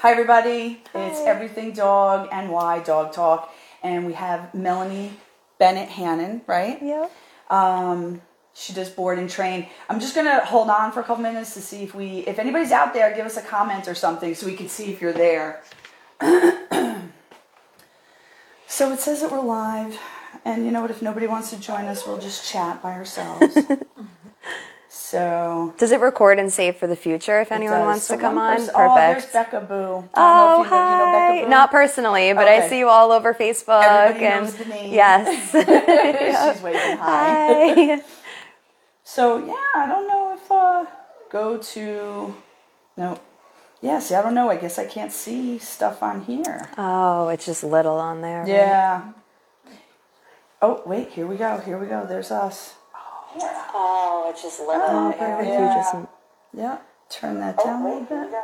Hi, everybody. It's Everything Dog and Why Dog Talk. And we have Melanie Bennett Hanan, right? Yep. Um, she does board and train. I'm just gonna hold on for a couple minutes to see if we, if anybody's out there, give us a comment or something so we can see if you're there. so it says that we're live, and you know what? If nobody wants to join us, we'll just chat by ourselves. so Does it record and save for the future if anyone does. wants So to come on? person- Oh, there's Perfect. Becca Boo. Oh, if you know- you know hi. Becca Boo? Not personally, but I see you all over Facebook. Everybody and knows the name. Yes. She's waving hi. Hi. So yeah, I don't know if uh go to no. Yeah, see, I don't know. I guess I can't see stuff on here. Oh, it's just little on there. right? Yeah. Oh wait, here we go. Here we go. There's us. Oh, it's just little. Oh, you yeah. just- Yeah. Turn that oh, down a little bit.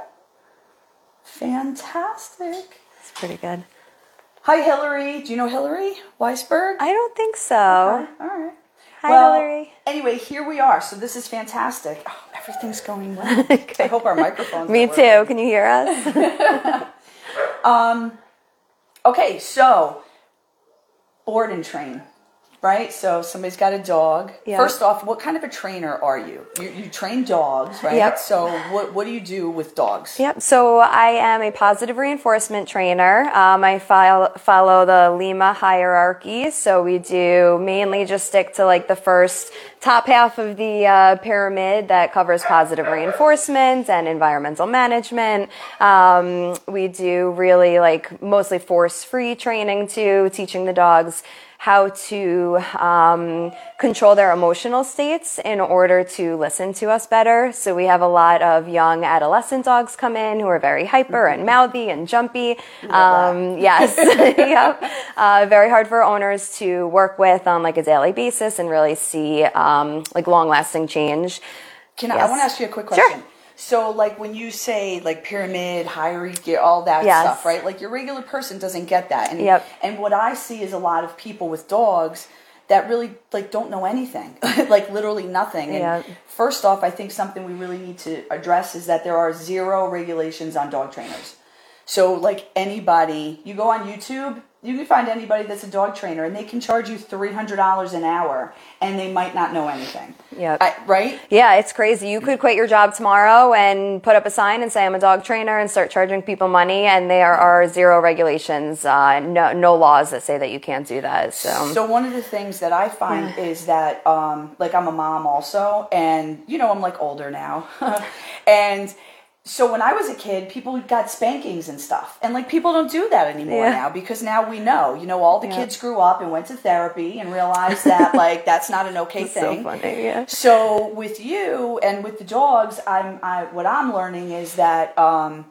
Fantastic. It's pretty good. Hi, Hillary. Do you know Hillary Weisberg? I don't think so. All right. Hi, well, Hillary. Anyway, here we are. So this is fantastic. Oh, everything's going well. I hope our microphones. Me too. working. Can you hear us? Um, okay, so board and train, right? So somebody's got a dog. Yeah. First off, what kind of a trainer are you? You, you train dogs, right? Yep. So what what do you do with dogs? Yep. So I am a positive reinforcement trainer. Um, I file, follow the Lima hierarchy. So we do mainly just stick to like the first top half of the uh, pyramid that covers positive reinforcement and environmental management. Um, we do really like mostly force-free training too, teaching the dogs how to um, control their emotional states in order to listen to us better. So we have a lot of young adolescent dogs come in who are very hyper and mouthy and jumpy. Um, yes, yep. Uh, very hard for owners to work with on like a daily basis and really see um, like long-lasting change. Can I, I want to ask you a quick question? Sure. So, like when you say like pyramid, hierarchy, all that Yes. stuff, right? Like your regular person doesn't get that. And, Yep. And what I see is a lot of people with dogs that really like don't know anything, like literally nothing. And Yep. first off, I think something we really need to address is that there are zero regulations on dog trainers. So, like anybody, you go on YouTube, you can find anybody that's a dog trainer, and they can charge you three hundred dollars an hour, and they might not know anything. Yeah. Right? Yeah, it's crazy. You could quit your job tomorrow and put up a sign and say I'm a dog trainer and start charging people money, and there are zero regulations, uh, no no laws that say that you can't do that. So, So one of the things that I find is that, um, like, I'm a mom also, and you know, I'm like older now, and so when I was a kid, people got spankings and stuff, and like people don't do that anymore Yeah. now because now we know, you know, all the Yeah. kids grew up and went to therapy and realized that like that's not an okay so thing. funny, yeah. So with you and with the dogs, I'm I what I'm learning is that um,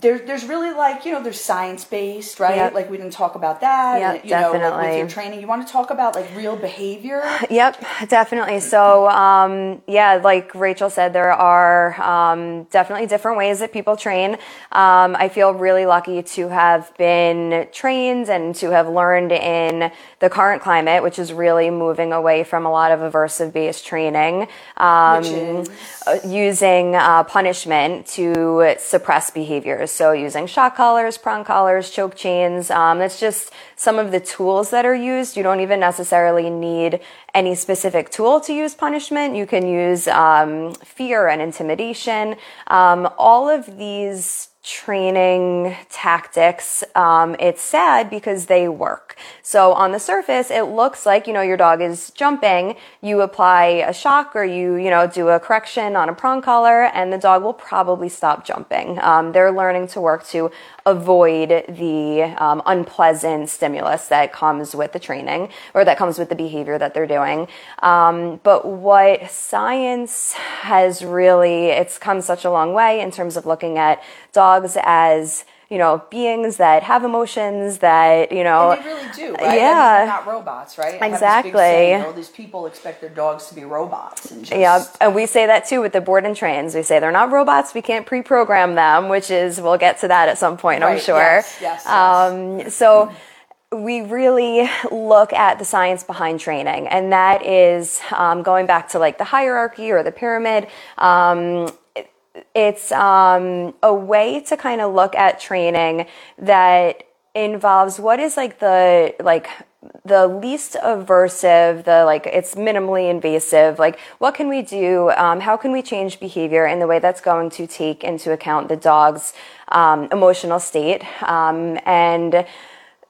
there, there's really like you know there's science based right Yep. like we didn't talk about that Yep, and, you know like with your training you want to talk about like real behavior Yep, definitely. So, um, yeah, like Rachel said, there are um, definitely different ways that people train. Um, I feel really lucky to have been trained and to have learned in the current climate, which is really moving away from a lot of aversive based training. Um, uh, using uh, punishment to suppress behaviors. So using shock collars, prong collars, choke chains. Um, that's just some of the tools that are used. You don't even necessarily need any specific tool to use punishment. You can use um, fear and intimidation. Um, all of these training tactics, um, it's sad because they work. So on the surface, it looks like, you know, your dog is jumping. You apply a shock or you, you know, do a correction on a prong collar and the dog will probably stop jumping. Um, they're learning to work to avoid the um, unpleasant stimulus that comes with the training or that comes with the behavior that they're doing. Um, but what science has really, it's come such a long way in terms of looking at dogs as you know beings that have emotions that you know And they really do, right? I mean, Yeah. they're not robots, right? I have this big Exactly. saying, oh, these people expect their dogs to be robots. And just, Yeah, and we say that too with the board and trains. We say they're not robots. We can't pre-program them, which is we'll get to that at some point, I'm sure. yes, yes, yes. Um, so we really look at the science behind training, and that is um, going back to like the hierarchy or the pyramid. Um, it's um, a way to kind of look at training that involves what is like the like the least aversive the like it's minimally invasive. Like what can we do? Um, how can we change behavior in the way that's going to take into account the dog's um, emotional state? Um, and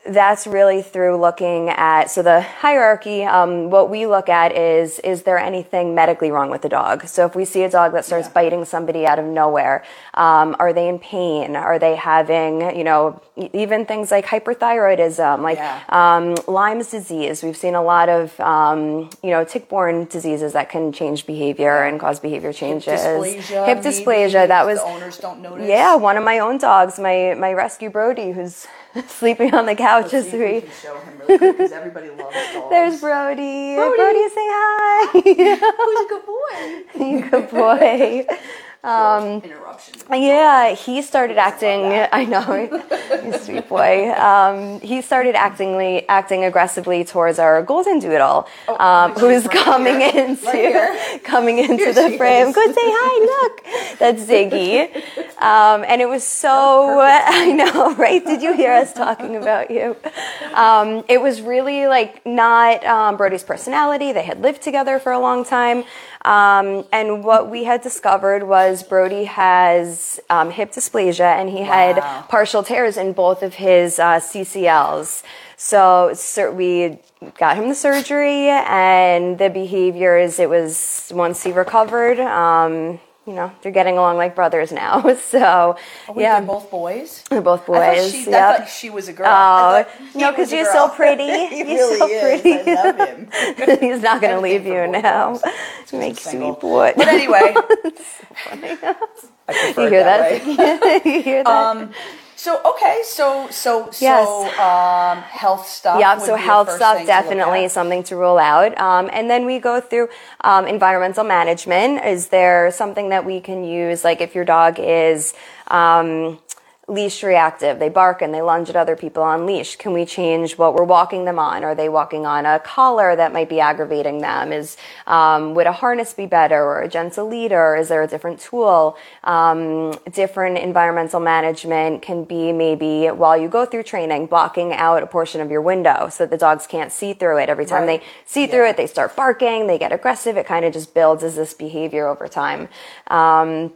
that's really through looking at so the hierarchy um, what we look at is is there anything medically wrong with the dog? So if we see a dog that starts yeah. biting somebody out of nowhere um, are they in pain? Are they having you know even things like hyperthyroidism like yeah. um, lyme's disease. We've seen a lot of um, you know tick-borne diseases that can change behavior and cause behavior changes. hip dysplasia, hip dysplasia that was owners don't notice. Yeah one of my own dogs my my rescue brody who's sleeping on the couch as we. we show him really quick because everybody loves dogs. There's Brody. Brody, Brody say hi. Who's a good boy? you good boy. Um, interruption. Yeah, he started acting. I know, he's sweet boy. Um, he started actingly acting aggressively towards our golden doodle, oh, um, who's coming here. into right coming into here the frame. Is. Go say hi. Look, that's Ziggy. Um, and it was so. I know, right? Did you hear us talking about you? Um, it was really like not um, Brody's personality. They had lived together for a long time. Um, and what we had discovered was Brody has um, hip dysplasia and he wow. had partial tears in both of his uh, CCLs. So, so we got him the surgery and the behaviors, it was once he recovered, um, you know, they're getting along like brothers now. So, oh, wait, yeah. They're both boys? They're both boys. I thought she, yep. She was a girl. Oh, no, because you're so pretty. he you're really so is. pretty. I love him. He's not going to leave you now. Make sweet boy. But anyway. you hear that? that right? you hear that? Um, so okay, so so Yes. so um, health stuff. Yeah, so health stuff thing to look definitely something to rule out. Um, and then we go through um, environmental management. Is there something that we can use? Like if your dog is um, leash reactive, they bark and they lunge at other people on leash. Can we change what we're walking them on? Are they walking on a collar that might be aggravating them? Is um, would a harness be better or a gentle leader? Is there a different tool? Um, different environmental management can be maybe while you go through training, blocking out a portion of your window so that the dogs can't see through it. Every time Right. they see through Yeah. it, they start barking, they get aggressive. It kind of just builds as this behavior over time. Um,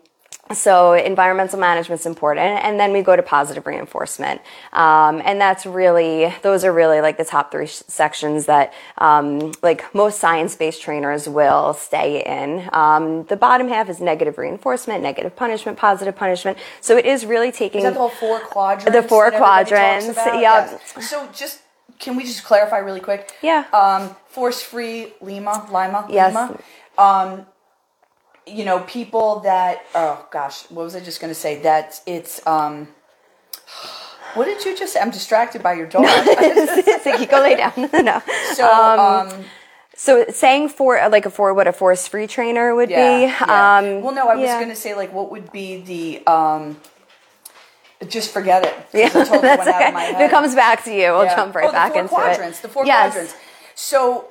so environmental management's important, and then we go to positive reinforcement, um, and that's really those are really like the top three sections that um, like most science-based trainers will stay in. Um, the bottom half is negative reinforcement, negative punishment, positive punishment. So it is really taking Is the four quadrants? The four that everybody talks quadrants, yep. Yes. So just can we just clarify really quick? Yeah. Um, force free Lima, Lima, Yes. Lima. Um, you know, people that oh gosh, what was I just going to say? That it's um. What did you just say? I'm distracted by your dog. Ziggy, go lay down. no. so, um, So saying for like a for what a force-free trainer would yeah, be. yeah. Um, well, no, I was yeah. going to say like what would be the um. Just forget it. Yeah, that's okay. of my If head. it comes back to you, we'll jump right oh, back the four into quadrants, it. The four yes. quadrants. So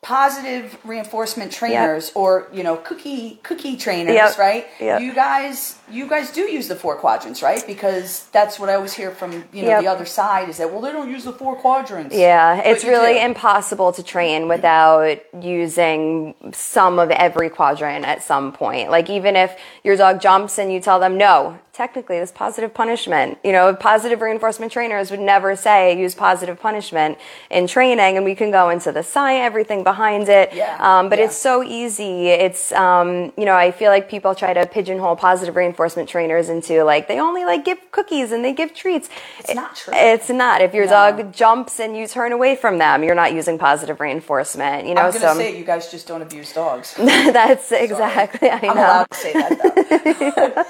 positive reinforcement trainers or you know cookie cookie trainers Yep. right Yep. you guys you guys do use the four quadrants right because that's what i always hear from you know Yep. the other side is that well they don't use the four quadrants Yeah, it's really do. impossible to train without using some of every quadrant at some point. Like even if your dog jumps and you tell them no, technically this positive punishment. You know, positive reinforcement trainers would never say use positive punishment in training, and we can go into the science, everything behind it. Yeah, Um, but yeah. it's so easy. It's um, you know, I feel like people try to pigeonhole positive reinforcement trainers into like they only like give cookies and they give treats. It's not true. It's not. If your No. dog jumps and you turn away from them, you're not using positive reinforcement. You know, i'm gonna so say it, you guys just don't abuse dogs that's exactly. I i'm know. allowed to say that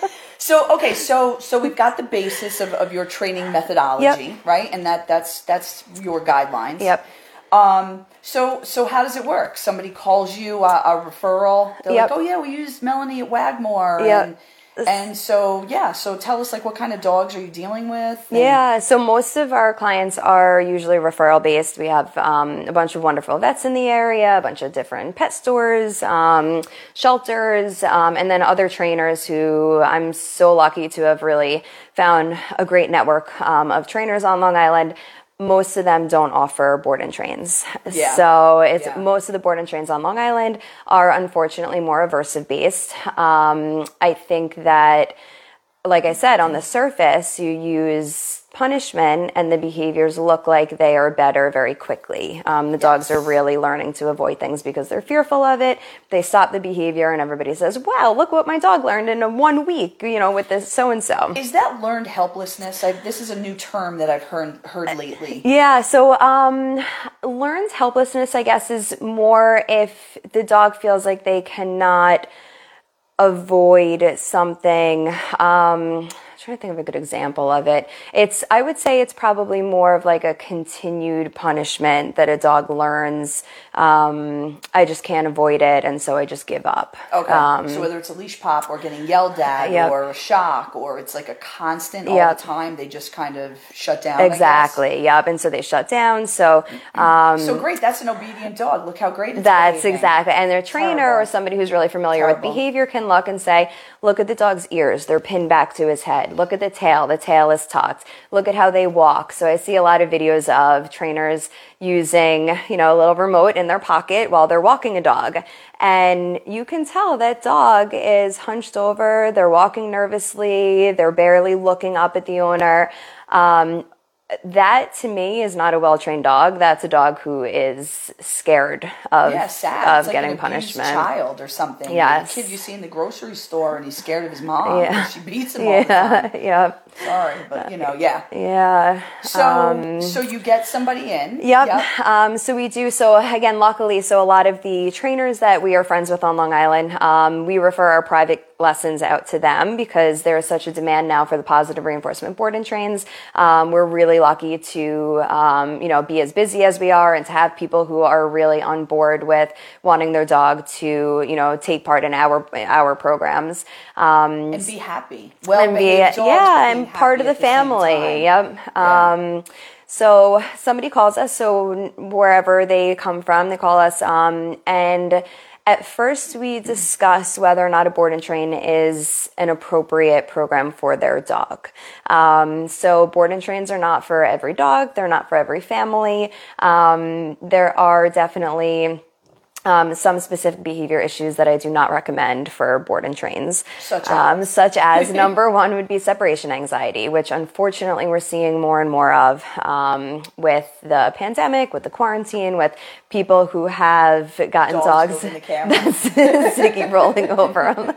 though so okay so so we've got the basis of, of your training methodology right and that that's that's your guidelines Yep. Um, so so how does it work? Somebody calls you a, a referral. They're Yep. like, oh yeah, we use Melanie at Wagmore. Yep. And, And so, yeah, so tell us like what kind of dogs are you dealing with? And- Yeah, so most of our clients are usually referral based. We have um, a bunch of wonderful vets in the area, a bunch of different pet stores, um, shelters, um, and then other trainers who I'm so lucky to have really found a great network um, of trainers on Long Island. Most of them don't offer board and trains. Yeah. So it's Yeah. most of the board and trains on Long Island are unfortunately more aversive based. Um, I think that like I said, on the surface, you use punishment and the behaviors look like they are better very quickly. Um, the dogs are really learning to avoid things because they're fearful of it. They stop the behavior and everybody says, wow, look what my dog learned in a one week, you know, with this so and so. Is that learned helplessness? I, this is a new term that I've heard heard lately. Yeah, so um, learned helplessness, I guess, is more if the dog feels like they cannot avoid something. Um, trying to think of a good example of it. It's, I would say it's probably more of like a continued punishment that a dog learns. Um, I just can't avoid it, and so I just give up. Okay. Um, so whether it's a leash pop or getting yelled at Yep. or a shock or it's like a constant all Yep. the time, they just kind of shut down. Exactly. Yep. And so they shut down. So, um, So great. That's an obedient dog. Look how great it's That's behaving. exactly. And their trainer Terrible. or somebody who's really familiar with behavior can look and say, look at the dog's ears. They're pinned back to his head. Look at the tail. The tail is tucked. Look at how they walk. So I see a lot of videos of trainers using, you know, a little remote in their pocket while they're walking a dog. And you can tell that dog is hunched over. They're walking nervously. They're barely looking up at the owner. Um, that to me is not a well trained dog. That's a dog who is scared of Yeah, sad. of like getting punishment. child or something. Yeah, kid you see in the grocery store and he's scared of his mom. Yeah. She beats him all the time. Yeah, yeah, Sorry, but you know, yeah. yeah. So, so you get somebody in. Um, Yep. Um, so we do. So again, luckily, so a lot of the trainers that we are friends with on Long Island, um, we refer our private lessons out to them because there is such a demand now for the positive reinforcement board and trains. Um, we're really lucky to, um, you know, be as busy as we are and to have people who are really on board with wanting their dog to, you know, take part in our our programs. Um, And be happy. Well, and be yeah and part of the family yep Yeah. um so somebody calls us so wherever they come from they call us um and at first we discuss whether or not a board and train is an appropriate program for their dog. Um, so board and trains are not for every dog. They're not for every family. Um, there are definitely um, some specific behavior issues that I do not recommend for board and trains. Such as? um, such as number one would be separation anxiety, which unfortunately we're seeing more and more of um, with the pandemic, with the quarantine, with people who have gotten Dogs dogs. camera. Sticky rolling over them.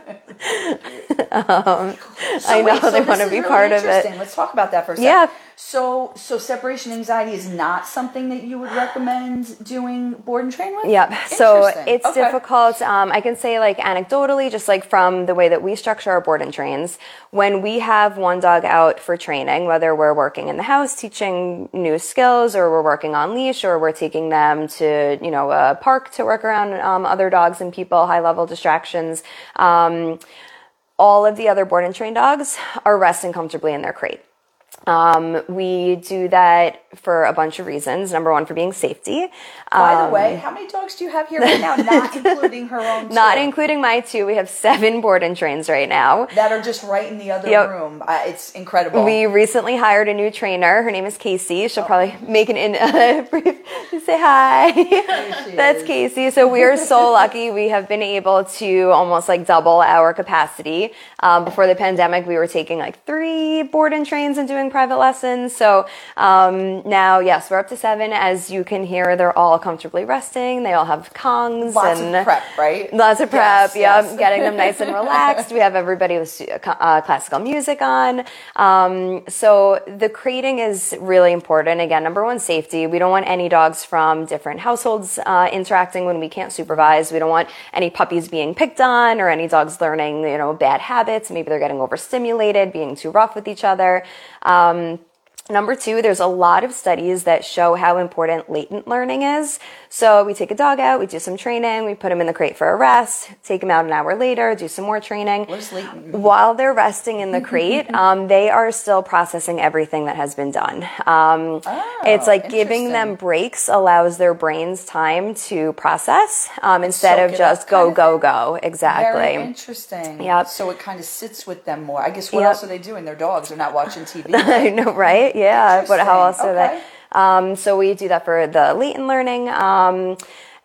um, So I know wait, so they want to be really part of it. Let's talk about that for a second. Yeah. So, so separation anxiety is not something that you would recommend doing board and train with. Yep. So it's Okay. difficult. Um, I can say like anecdotally, just like from the way that we structure our board and trains, when we have one dog out for training, whether we're working in the house teaching new skills or we're working on leash or we're taking them to, you know, a park to work around um, other dogs and people, high level distractions, um, all of the other board and train dogs are resting comfortably in their crate. Um, we do that for a bunch of reasons. Number one, for being safety. By the way, how many dogs do you have here right now, not including her own? Um, Not including my two. We have seven board and trains right now. that are just right in the other Yep. room. Uh, it's incredible. We recently hired a new trainer. Her name is Casey. She'll probably make an in uh, brief say hi. That's is. Casey. So we are so lucky. We have been able to almost like double our capacity. Um, before the pandemic, we were taking like three board and trains and doing private lessons. So um, now, yes, we're up to seven. As you can hear, they're all comfortably resting. They all have Kongs and Lots and of prep, right? Lots of prep, Yes, yeah, yes. getting them nice and relaxed. We have everybody with uh, classical music on. Um, so the crating is really important. Again, number one, safety. We don't want any dogs from different households uh, interacting when we can't supervise. We don't want any puppies being picked on or any dogs learning, you know, bad habits. Maybe they're getting overstimulated, being too rough with each other. Um, Number two, there's a lot of studies that show how important latent learning is. So we take a dog out, we do some training, we put him in the crate for a rest, take him out an hour later, do some more training. What is latent mean? While they're resting in the crate, um, they are still processing everything that has been done. Um, Oh, it's like giving them breaks allows their brains time to process um, instead Soak of just go, go, go. Exactly. Very interesting. Yep. So it kind of sits with them more. I guess what Yep. else are they doing? They're dogs. They're not watching TV. I know, right? Yeah. But how else Interesting. are they? Um, so we do that for the latent learning. Um,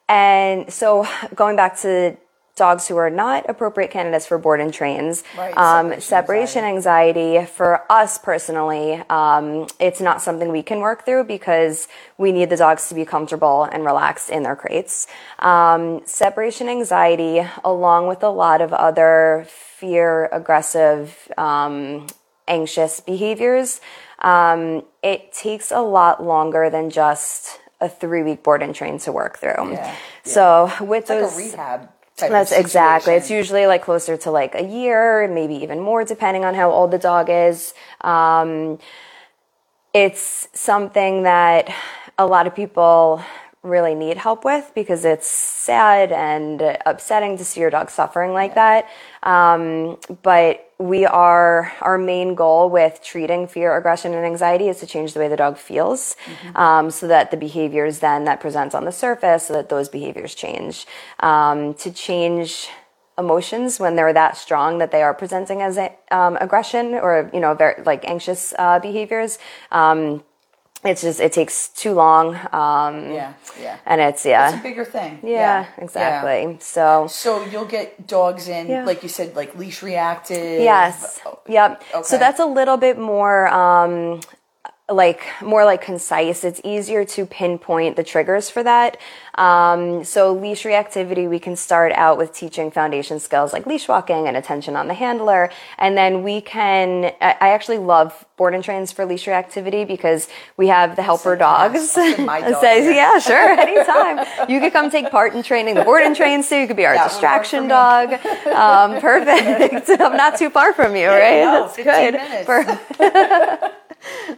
and so going back to dogs who are not appropriate candidates for board and trains, Right, um, separation separation anxiety. for us personally, um, it's not something we can work through because we need the dogs to be comfortable and relaxed in their crates. Um, separation anxiety, along with a lot of other fear, aggressive, um, anxious behaviors, um, it takes a lot longer than just a three week board and train to work through. Yeah, So with It's like those a rehab type that's exactly. It's usually like closer to like a year, maybe even more, depending on how old the dog is. Um, it's something that a lot of people really need help with because it's sad and upsetting to see your dog suffering like that. Um, but we are, our main goal with treating fear, aggression, and anxiety is to change the way the dog feels um, so that the behaviors then that presents on the surface, so that those behaviors change. Um, to change emotions when they're that strong that they are presenting as um, aggression or you know very like anxious uh, behaviors um, it's just it takes too long um, Yeah, yeah. and it's yeah, It's a bigger thing. yeah, Yeah, exactly so So you'll get dogs in, Yeah. like you said, like leash reactive. Yes. Oh, Yep. So that's a little bit more um like more like concise. It's easier to pinpoint the triggers for that. Um, so leash reactivity, we can start out with teaching foundation skills like leash walking and attention on the handler, and then we can. I actually love board and trains for leash reactivity because we have the helper yes. dogs. My dog says, here. yeah, sure, anytime. you could come take part in training the board and trains too. You could be our That distraction dog. Um, perfect. I'm not too far from you, right? no, That's 15 good.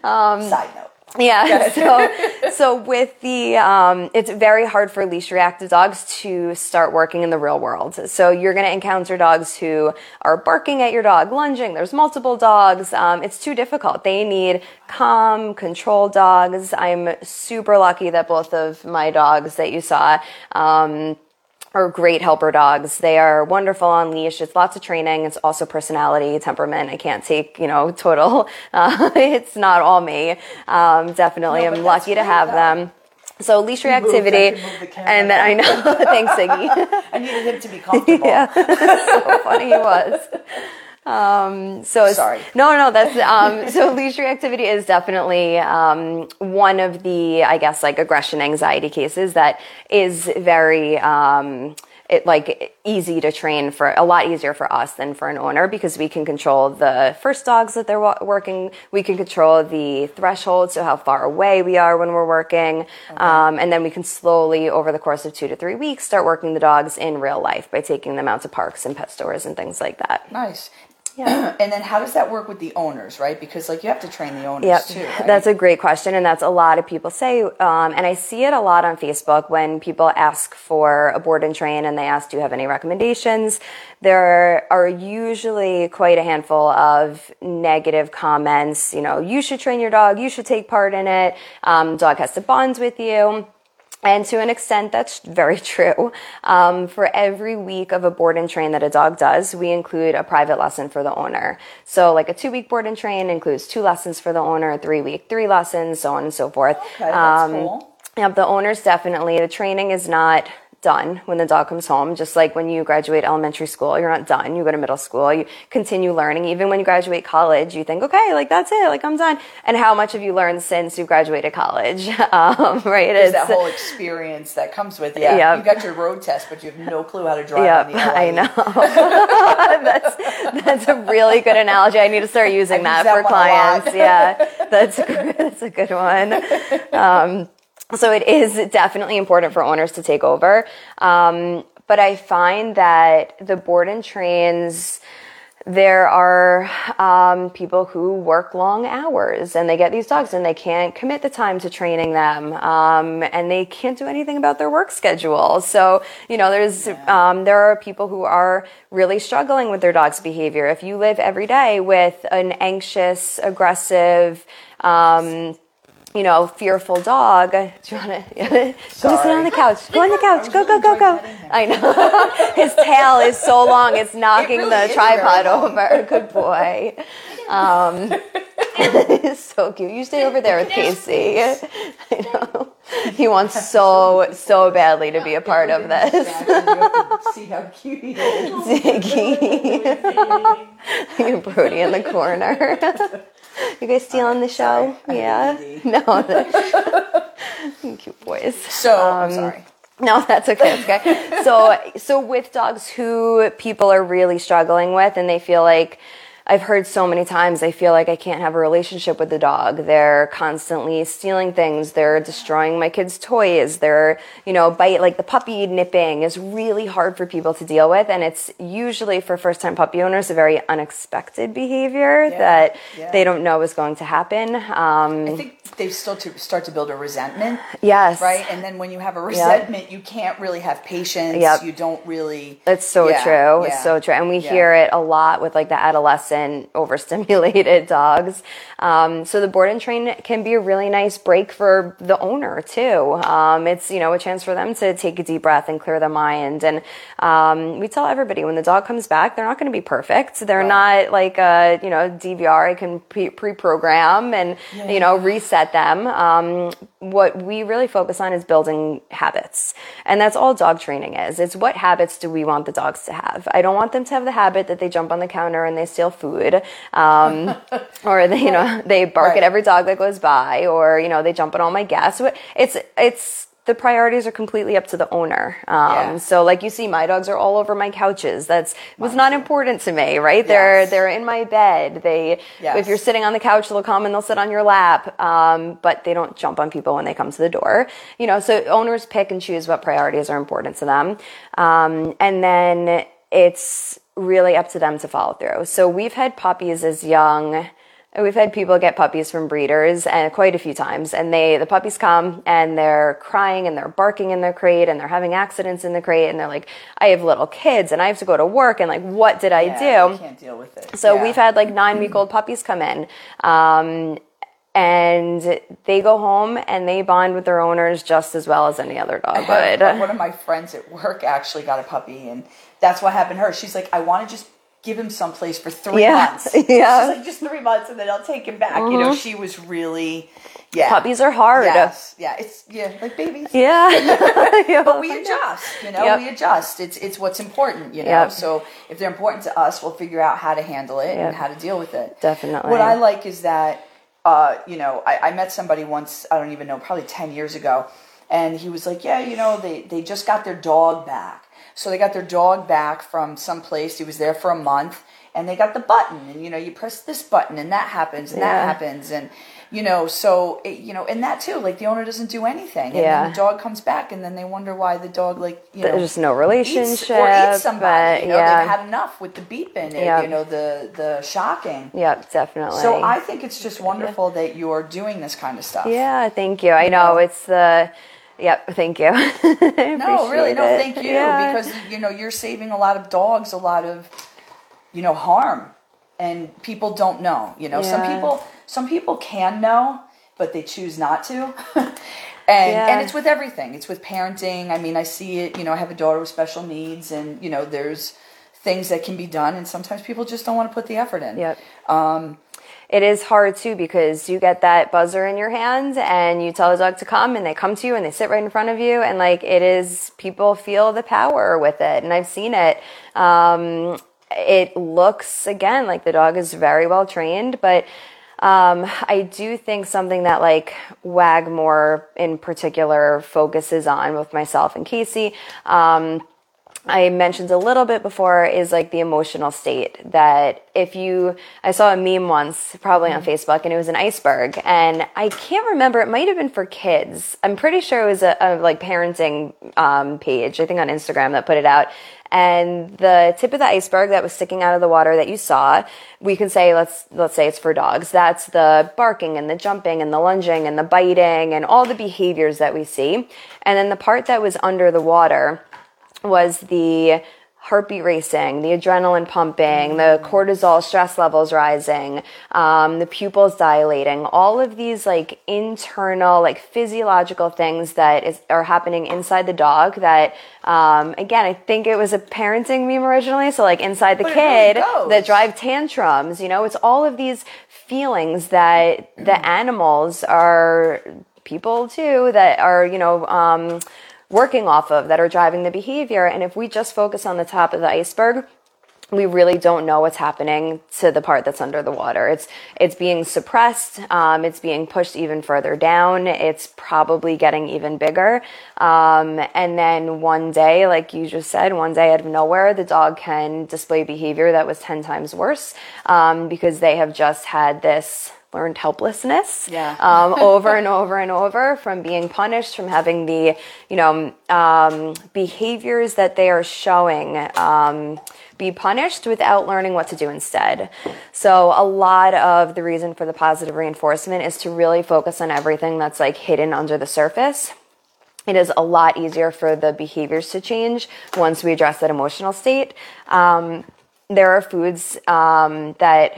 Per- Side note. yeah. So, so with the, um, it's very hard for leash reactive dogs to start working in the real world. So you're going to encounter dogs who are barking at your dog, lunging. There's multiple dogs. Um, it's too difficult. They need calm, controlled dogs. I'm super lucky that both of my dogs that you saw, um, are great helper dogs. They are wonderful on leash. It's lots of training. It's also personality, temperament. I can't take, you know, total. Uh, it's not all me. Um, definitely, No, I'm lucky to have great, them. So leash reactivity, the and then I know. Thanks, Ziggy. I needed him to be comfortable. yeah, so funny he was. Um, so Sorry. No, no, that's um, so leash reactivity is definitely um, one of the, I guess, like aggression anxiety cases that is very. Um, it like easy to train for a lot easier for us than for an owner because we can control the first dogs that they're wa- working we can control the threshold so how far away we are when we're working um, and then we can slowly over the course of two to three weeks start working the dogs in real life by taking them out to parks and pet stores and things like that Nice. Yeah. and then how does that work with the owners, right? Because like you have to train the owners Yep, too. Right? that's a great question, and that's a lot of people say, um, and I see it a lot on Facebook when people ask for a board and train, and they ask, "Do you have any recommendations?" There are usually quite a handful of negative comments. You know, you should train your dog, you should take part in it. Um, dog has to bond with you. And to an extent, that's very true. Um, for every week of a board and train that a dog does, we include a private lesson for the owner. So, like a two week board and train includes two lessons for the owner, a three week, three lessons, so on and so forth. Okay, that's cool. Yep, the owners definitely, the training is not done when the dog comes home. Just like when you graduate elementary school, you're not done. You go to middle school, you continue learning. Even when you graduate college, you think, okay, like that's it, like I'm done. And how much have you learned since you graduated college? Um, right? There's It's- that whole experience that comes with it. Yeah. Yeah. You got your road test, but you have no clue how to drive Yep, LA. I know. that's that's a really good analogy. I need to start using that for that lot. clients. Yeah, that's that's a good one. Um, so it is definitely important for owners to take over. Um, but I find that the board and trains there are um, people who work long hours and they get these dogs and they can't commit the time to training them um, and they can't do anything about their work schedule. So you know there's um, there are people who are really struggling with their dog's behavior. If you live every day with an anxious aggressive um, you know, fearful dog. Do you want to go sit on the couch? Go on the couch. Go, go, go, go. I know. His tail is so long, it's knocking really the tripod over. Good boy. Um, it's so cute. You stay over there with Casey. I know. He wants so, so badly to be a part of this. See how cute he is. Ziggy. Brody in the corner. You guys stealing the show? Yeah. No. Cute boys. So I'm Um, sorry. No, that's okay. That's okay. so, so with dogs who people are really struggling with, and they feel like I've heard so many times, I feel like I can't have a relationship with the dog. They're constantly stealing things. They're destroying my kids' toys. They're, you know, bite like the puppy nipping is really hard for people to deal with, and it's usually for first-time puppy owners a very unexpected behavior that yeah. they don't know is going to happen. Um, I think they still to start to build a resentment, yes, right? And then when you have a resentment, you can't really have patience. Yep. You don't really. It's so Yeah, true. yeah, It's so true. And we yeah. hear it a lot with like the adolescent overstimulated dogs. Um, so the board and train can be a really nice break for the owner too. Um, it's, you know, a chance for them to take a deep breath and clear their mind. And um, we tell everybody when the dog comes back, they're not going to be perfect. They're not like a, you know, DVR. I can pre- pre-program and, you know, reset them. Um, what we really focus on is building habits. And that's all dog training is. It's what habits do we want the dogs to have? I don't want them to have the habit that they jump on the counter and they steal food. Um, or they, you know, they bark Right. at every dog that goes by or, you know, they jump on all my guests. It's, it's, the priorities are completely up to the owner. Um, Yeah. so like you see, my dogs are all over my couches. That's, was not important to me, right? They're, they're in my bed. They, Yes. if you're sitting on the couch, they'll come and they'll sit on your lap. Um, but they don't jump on people when they come to the door. You know, so owners pick and choose what priorities are important to them. Um, and then it's really up to them to follow through. So we've had puppies as young. We've had people get puppies from breeders and quite a few times and they the puppies come and they're crying and they're barking in their crate and they're having accidents in the crate and they're like I have little kids and I have to go to work and like what did I Yeah, do? you can't deal with it. So Yeah. we've had like nine week old puppies come in. Um, and they go home and they bond with their owners just as well as any other dog would. One of my friends at work actually got a puppy, and that's what happened to her. She's like, I want to just give him someplace for three Yeah, months. yeah. Mm-hmm. She's like, just three months, and then I'll take him back. You know, she was really, yeah. Puppies are hard. Yes, yeah, it's yeah, like babies. Yeah. But we adjust, you know. Yep. We adjust. It's it's what's important, you know. Yep. So if they're important to us, we'll figure out how to handle it Yep. and how to deal with it. Definitely. What I like is that, uh, you know, I, I met somebody once. I don't even know, probably ten years ago, and he was like, "Yeah, you know, they they just got their dog back. So they got their dog back from some place. He was there for a month." And they got the button, and you know, you press this button, and that happens, and Yeah. that happens, and you know, so it, you know, and that too, like the owner doesn't do anything, and Yeah. then the dog comes back, and then they wonder why the dog, like you know, There's no eats relationship. or eats somebody. but You know, yeah. they've had enough with the beeping, and, Yep. you know, the the shocking. Yep, definitely. So I think it's just wonderful that you're doing this kind of stuff. Yeah, thank you. I know know? it's the. Yep, thank you. No, really, no, thank you Yeah. because you know you're saving a lot of dogs a lot of you know harm, and people don't know. You know, some people some people can know, but they choose not to. And, Yeah. and it's with everything. It's with parenting. I mean, I see it. You know, I have a daughter with special needs, and you know, there's things that can be done, and sometimes people just don't want to put the effort in. Yep. Um, it is hard too because you get that buzzer in your hand and you tell the dog to come and they come to you and they sit right in front of you and like it is people feel the power with it and I've seen it. Um, it looks again like the dog is very well trained, but um, I do think something that like Wagmore in particular focuses on with myself and Casey. Um, I mentioned a little bit before is like the emotional state that if you, I saw a meme once, probably on Facebook, and it was an iceberg, and I can't remember. It might have been for kids. I'm pretty sure it was a, a like parenting um, page, I think on Instagram that put it out. And the tip of the iceberg that was sticking out of the water that you saw, we can say let's let's say it's for dogs. That's the barking and the jumping and the lunging and the biting and all the behaviors that we see. And then the part that was under the water was the heartbeat racing, the adrenaline pumping, the cortisol stress levels rising, um, the pupils dilating, all of these like internal, like physiological things that is, are happening inside the dog that, um, again, I think it was a parenting meme originally. So like inside the But kid really that drive tantrums, you know, it's all of these feelings that the animals are people too that are, you know, um, working off of that are driving the behavior. And if we just focus on the top of the iceberg, we really don't know what's happening to the part that's under the water. It's it's being suppressed. Um, it's being pushed even further down. It's probably getting even bigger. Um, and then one day, like you just said, one day out of nowhere, the dog can display behavior that was ten times worse um, because they have just had this learned helplessness Yeah. um, over and over and over from being punished, from having the, you know, um, behaviors that they are showing um, be punished without learning what to do instead. So a lot of the reason for the positive reinforcement is to really focus on everything that's like hidden under the surface. It is a lot easier for the behaviors to change once we address that emotional state. Um, there are foods um, that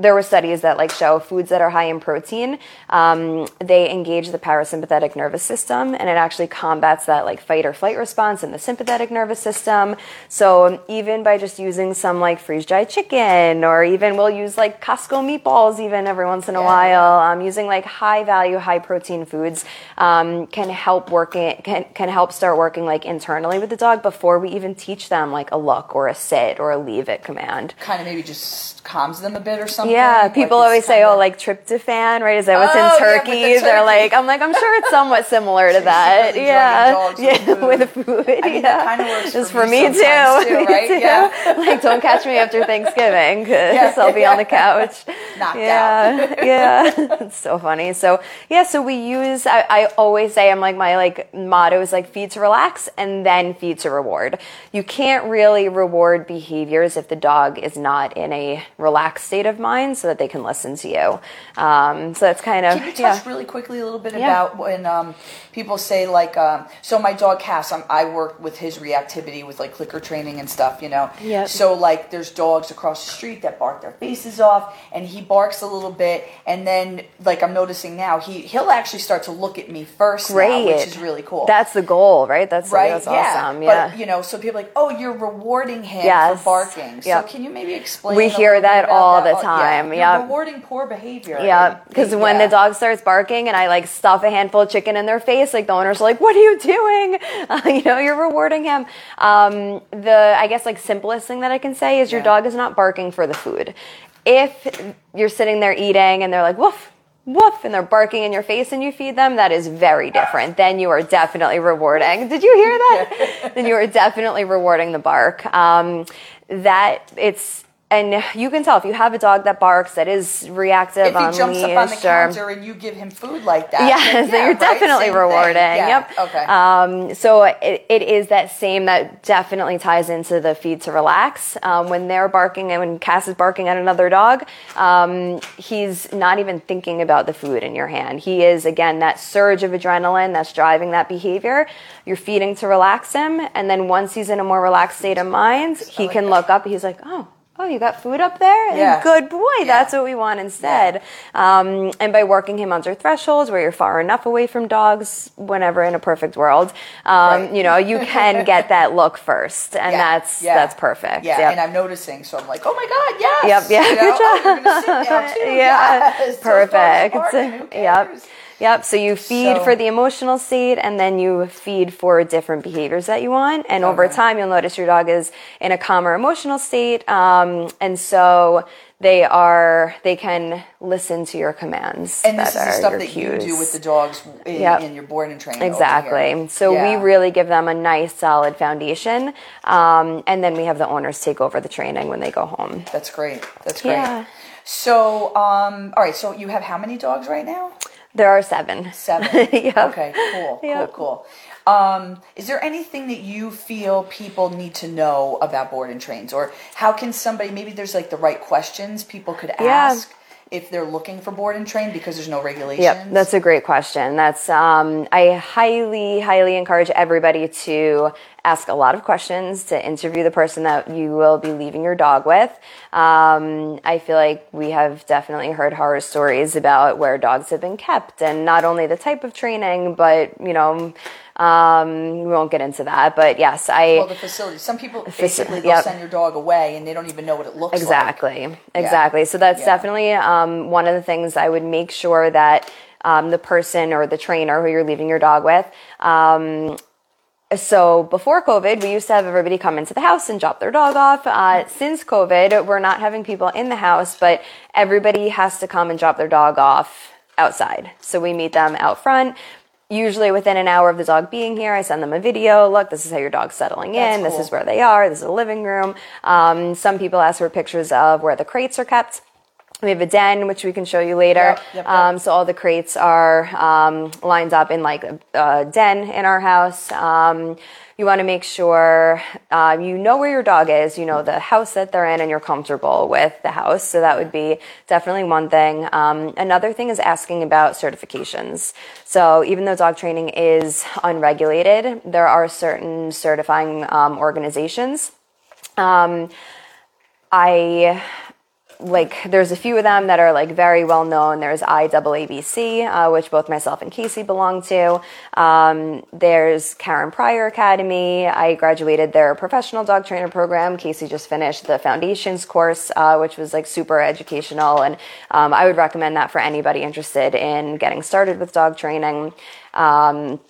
there were studies that like show foods that are high in protein um, they engage the parasympathetic nervous system and it actually combats that like fight or flight response in the sympathetic nervous system so even by just using some like freeze dried chicken or even we'll use like costco meatballs even every once in a Yeah. while um, using like high value high protein foods um, can help working can, can help start working like internally with the dog before we even teach them like a look or a sit or a leave it command Kind of maybe just calms them a bit or something. Yeah, Like people it's always say, "Oh, like tryptophan, right? Is that what's Oh, in yeah, the? They're turkey. like, "I'm like, I'm sure it's somewhat similar to that." Yeah, yeah, dogs with food. food. I mean, yeah. kinda works It's for me me too. too, Me right? too. Yeah. like, don't catch me after Thanksgiving because I'll be on the couch. Knocked yeah, yeah, it's so funny. So yeah, so we use. I, I always say, I'm like my like motto is like feed to relax and then feed to reward. You can't really reward behaviors if the dog is not in a relaxed state of mind, so that they can listen to you. Um, so that's kind of Can you touch yeah. really quickly a little bit Yeah. about when um, people say like, um, so my dog Cass, um, I work with his reactivity with like clicker training and stuff, you know. Yeah. So like, there's dogs across the street that bark their faces off, and he barks a little bit, and then like I'm noticing now, he he'll actually start to look at me first, now, which is really cool. That's the goal, right? That's right, That's yeah. awesome. Yeah. But you know, so people are like, oh, you're rewarding him Yes. for barking. So Yep. can you maybe explain? We hear that all that? the Oh, time, Yeah. Rewarding poor behavior. Yeah, because when yeah. the dog starts barking and I like stuff a handful of chicken in their face, like the owners are like, "What are you doing?" Uh, you know, you're rewarding him. Um, the I guess like simplest thing that I can say is your Yeah. dog is not barking for the food. If you're sitting there eating and they're like, "Woof." Woof, and they're barking in your face and you feed them, that is very different. Then you are definitely rewarding. Did you hear that? then you are definitely rewarding the bark. Um, that it's, and you can tell if you have a dog that barks that is reactive if he on jumps leash up on the or counter and you give him food like that, yeah, then so you're right? definitely Same rewarding. Yeah, Yep. Okay. Um, so it, it is that same that definitely ties into the feed to relax. Um, when they're barking and when Cass is barking at another dog, um, he's not even thinking about the food in your hand. He is again that surge of adrenaline that's driving that behavior. You're feeding to relax him, and then once he's in a more relaxed state of mind, he like can that. look up. He's like, oh. Oh, you got food up there? Yeah. Good boy. That's what we want instead. Um, and by working him under thresholds where you're far enough away from dogs, whenever in a perfect world, um, Right. you know, you can get that look first, and Yeah, that's yeah. that's perfect. Yeah, Yep. and I'm noticing, so I'm like, oh my god, yes. Yep, yeah, You know, good oh, sit now too. yeah, yes. Perfect. Yep. Yep. So you feed So- for the emotional state and then you feed for different behaviors that you want. And over time, you'll notice your dog is in a calmer emotional state. Um, and so they are they can listen to your commands. And this is the stuff that you do with the dogs in, Yep. in your board and training. Exactly. So Yeah. we really give them a nice solid foundation, um, and then we have the owners take over the training when they go home. That's great. That's great. Yeah. So, um, all right. So you have how many dogs right now? There are seven. Seven. Yep. Okay. Cool. Yep. Cool. Cool. Um, is there anything that you feel people need to know about board and trains, or how can somebody? Maybe there's like the right questions people could Yeah. ask if they're looking for board and train because there's no regulations. Yep, that's a great question. That's um, I highly, highly encourage everybody to ask a lot of questions to interview the person that you will be leaving your dog with. Um, I feel like we have definitely heard horror stories about where dogs have been kept, and not only the type of training, but you know, um, we won't get into that. But yes, I well the facility. Some people basically they'll yep. send your dog away and they don't even know what it looks like. Exactly. Exactly. So that's Yeah. definitely um, one of the things I would make sure that um, the person or the trainer who you're leaving your dog with. So before COVID, we used to have everybody come into the house and drop their dog off. Uh, since COVID, we're not having people in the house, but everybody has to come and drop their dog off outside. So we meet them out front. Usually within an hour of the dog being here, I send them a video. Look, this is how your dog's settling in. This is where they are. This is a living room. Um, some people ask for pictures of where the crates are kept. We have a den, which we can show you later. Yep, yep. Um, so all the crates are um, lined up in like a, a den in our house. Um, you want to make sure uh, you know where your dog is, you know the house that they're in, and you're comfortable with the house. So that would be definitely one thing. Um, another thing is asking about certifications. So even though dog training is unregulated, there are certain certifying um, organizations. Um, I like there's a few of them that are like very well known. There's IAABC uh, which both myself and Casey belong to. Um, there's Karen Pryor Academy. I graduated their professional dog trainer program. Casey just finished the foundations course uh, which was like super educational and um, I would recommend that for anybody interested in getting started with dog training. Um,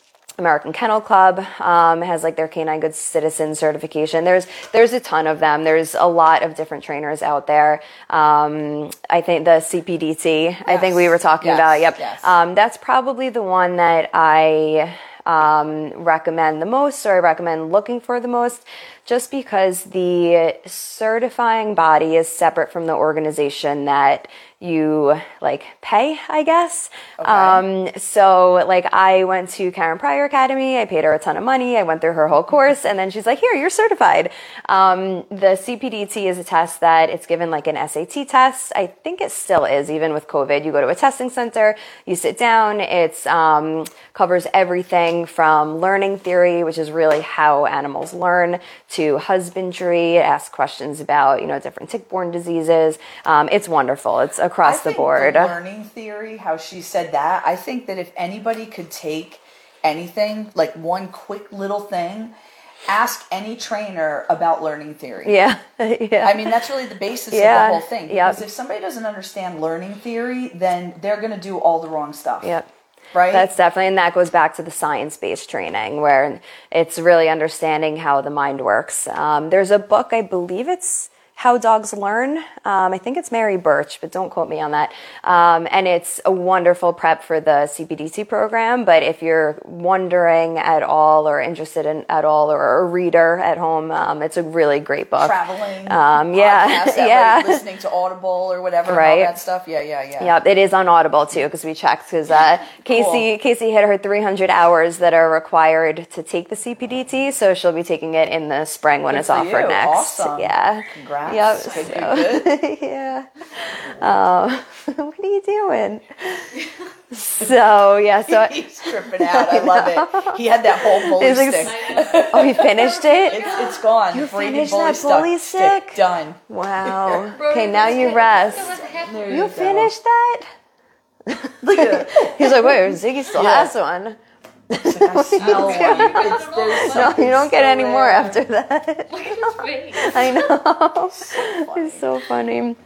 American Kennel Club um, has like their canine good citizen certification. There's there's a ton of them. There's a lot of different trainers out there. Um, I think the CPDT. I think we were talking Yes, about. Yep. yes. Um, that's probably the one that I um, recommend the most, or I recommend looking for the most, just because the certifying body is separate from the organization that you like pay, I guess. Um, so like I went to Karen Pryor Academy. I paid her a ton of money. I went through her whole course, and then she's like, "Here, you're certified." Um, the CPDT is a test that it's given like an SAT test. I think it still is, even with COVID. You go to a testing center, you sit down. It's um, covers everything from learning theory, which is really how animals learn, to husbandry. It asks questions about you know different tick-borne diseases. Um, it's wonderful. It's across I the board. The learning theory, how she said that, I think that if anybody could take anything, like one quick little thing, ask any trainer about learning theory. yeah, yeah. I mean, that's really the basis Yeah, of the whole thing. yep. Because if somebody doesn't understand learning theory, then they're going to do all the wrong stuff. Yep. Right? That's definitely, and that goes back to the science based training where it's really understanding how the mind works. Um, there's a book, I believe it's How Dogs Learn. Um, I think it's Mary Burch, but don't quote me on that. Um, and it's a wonderful prep for the CPDT program. But if you're wondering at all or interested in at all or a reader at home, um, it's a really great book. Traveling. Um, yeah, podcasts yeah. listening to Audible or whatever, Right. all that stuff. Yeah, yeah, yeah. Yep, it is on Audible too because we checked because uh, Casey Casey hit her 300 hours that are required to take the CPDT, so she'll be taking it in the spring when Good it's offered you. next. Awesome. Yeah. Congrats. Yep. Good, so- good, good. yeah. Um, what are you doing? so yeah, so He's tripping out. I love it. He had that whole bully like- stick. oh, he finished it. It's, it's gone. You Braided finished bully that bully stick? Done. Wow. Okay, now you rest. There You finished that? Look at it. He's like, wait, Ziggy still Yeah. has one. I smell one. It's, there's No, you don't get any more after that. Look at his face. I know. It's so funny.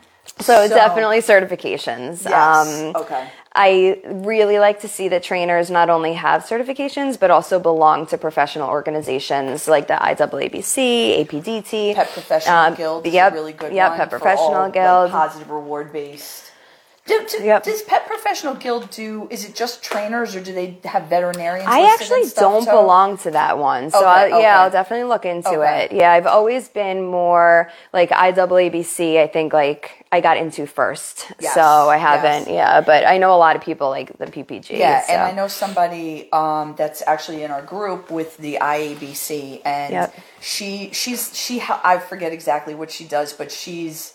So, So- definitely certifications. Um, okay. I really like to see that trainers not only have certifications, but also belong to professional organizations like the IAABC, APDT. Pet Professional um, Guild is yep, a really good yep, one. Pet for Professional all, like, Guild. positive reward based. Do, do- Yep. Does Pet Professional Guild do? Is it just trainers, or do they have veterinarians? I actually don't too? belong to that one. So Okay, I, okay. yeah, I'll definitely look into Okay. it. Yeah, I've always been more like IAABC, I think like I got into first. Yes, so I haven't, yes. yeah, but I know a lot of people like the PPG. Yeah, so. and I know somebody um, that's actually in our group with the IABC, and Yep. she she's she I forget exactly what she does, but she's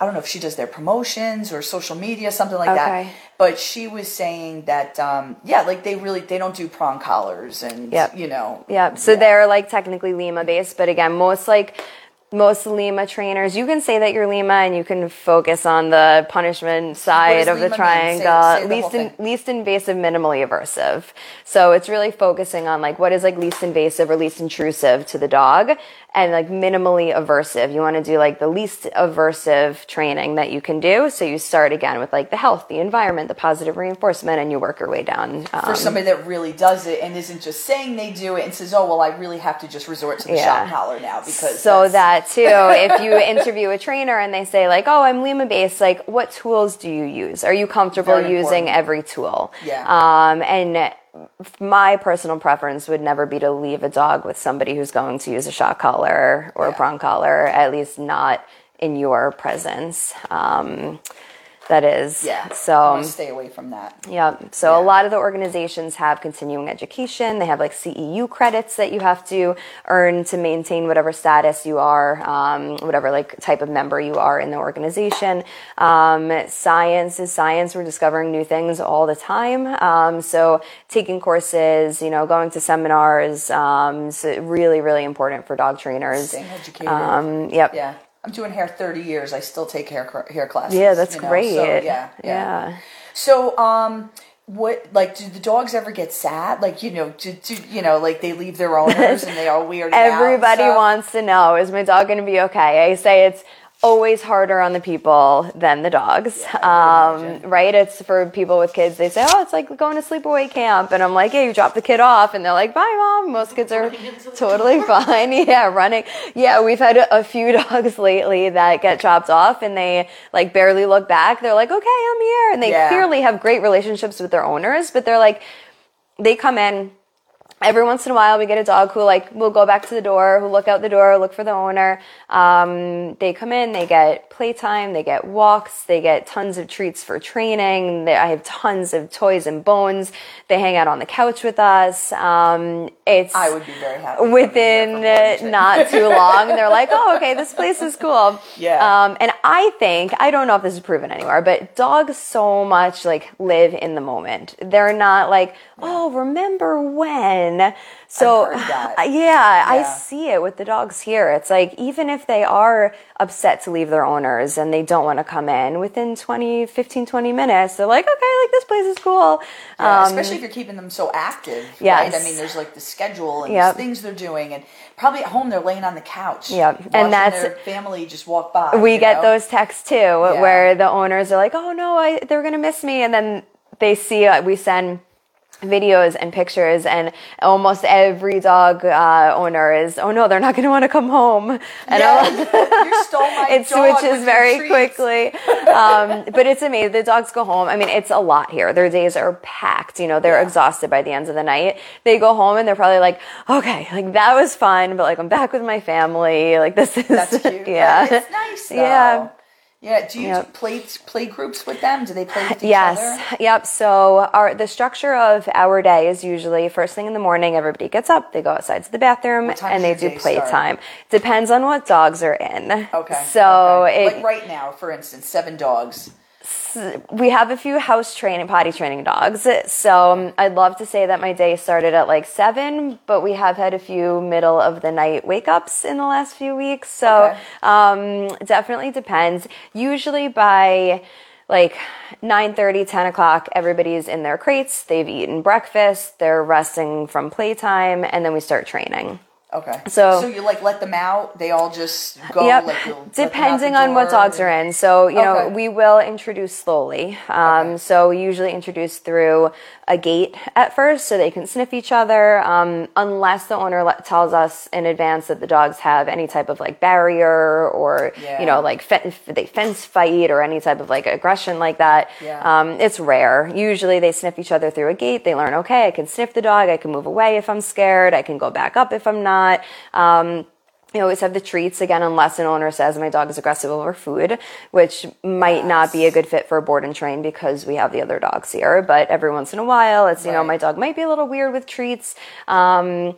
I don't know if she does their promotions or social media, something like that. But she was saying that um, yeah, like they really they don't do prong collars and Yep. you know Yeah, so they're like technically Lima based, but again, most like most Lima trainers, you can say that you're Lima and you can focus on the punishment side of the Lima? Say- triangle, say the least whole in, least invasive, minimally aversive. So it's really focusing on like what is like least invasive or least intrusive to the dog and like minimally aversive. You want to do like the least aversive training that you can do. So you start again with like the health, the environment, the positive reinforcement, and you work your way down. Um, for somebody that really does it and isn't just saying they do it and says, "Oh, well, I really have to just resort to the Yeah. shock collar now because so that's- that too if you interview a trainer and they say like oh i'm lima based like what tools do you use are you comfortable Very using important. every tool Yeah. um and my personal preference would never be to leave a dog with somebody who's going to use a shock collar or a prong collar at least not in your presence. Um that is yeah, so stay away from that. yeah. So a lot of the organizations have continuing education. They have like CEU credits that you have to earn to maintain whatever status you are, um, whatever like type of member you are in the organization. Um, science is science. We're discovering new things all the time. Um, so taking courses, you know, going to seminars, um, is really, really important for dog trainers. Staying educated. Um, yep. Yeah. I'm doing hair 30 years. I still take hair hair classes. Yeah, that's you know, great. So, yeah, yeah. Yeah. So, um, what like do the dogs ever get sad? Like you know, do, do you know like they leave their owners and they all weird. Everybody wants to know is my dog going to be okay? I say it's always harder on the people than the dogs. Yeah, um, right? It's for people with kids. They say, "Oh, it's like going to sleepaway camp," and I'm like, "Yeah, you drop the kid off," and they're like, "Bye, mom." Most kids are totally fine. Yeah, running. Yeah, we've had a, a few dogs lately that get dropped off, and they like barely look back. They're like, "Okay, I'm here," and they Yeah. clearly have great relationships with their owners, but they're like, they come in every once in a while we get a dog who like will go back to the door who look out the door look for the owner. Um, they come in they get playtime they get walks they get tons of treats for training. They- i have tons of toys and bones. They hang out on the couch with us. Um, it's I would be very happy. within here for board and train. not too long they're like oh okay this place is cool. Yeah. um, and i think i don't know if this is proven anywhere but dogs so much like live in the moment. They're not like oh remember when so I've heard that. yeah, I see it with the dogs here. It's like even if they are upset to leave their owners and they don't want to come in within 20, 15, 20 minutes, they're like, okay, like this place is cool. Yeah, Um, especially if you're keeping them so active. Yes. Right? I mean, there's like the schedule and Yep. things they're doing, and probably at home they're laying on the couch. Yep. And that's- their family just walk by. we get know? those texts too where the owners are like oh no I, they're gonna miss me and then they see uh, we send videos and pictures and almost every dog uh, owner is oh no they're not gonna want to come home and I'm you stole my it switches very quickly um, but it's amazing the dogs go home i mean it's a lot here their days are packed you know they're Yeah. exhausted by the end of the night they go home and they're probably like okay like that was fun but like i'm back with my family like this is That's cute. yeah it's nice. Though. Yeah. Yeah. Do you Yep. play play groups with them? Do they play with each Yes. other? Yep. So our the structure of our day is usually first thing in the morning. Everybody gets up, they go outside to the bathroom, and they do playtime. Depends on what dogs are in. Okay. So okay. it, like right now, for instance, seven dogs. We have a few house training, potty training dogs. So um, I'd love to say that my day started at like seven, but we have had a few middle of the night wake ups in the last few weeks. So Okay. um, definitely depends. Usually by like 9 10 o'clock everybody's in their crates they've eaten breakfast they're resting from playtime and then we start training Okay. So- so you like let them out. They all just go. Yep. Like you'll let them out Depending on what dogs are in. So, you know, we will introduce slowly. Um, Okay. So, we usually introduce through a gate at first so they can sniff each other, um, unless the owner le- tells us in advance that the dogs have any type of like barrier or, Yeah. you know, like fe- they fence fight or any type of like aggression like that. Yeah. Um, it's rare. Usually they sniff each other through a gate. They learn, okay, I can sniff the dog. I can move away if I'm scared. I can go back up if I'm not. Um, you always have the treats again, unless an owner says my dog is aggressive over food, which might not be a good fit for a board and train because we have the other dogs here. But every once in a while, it's you know my dog might be a little weird with treats. Um,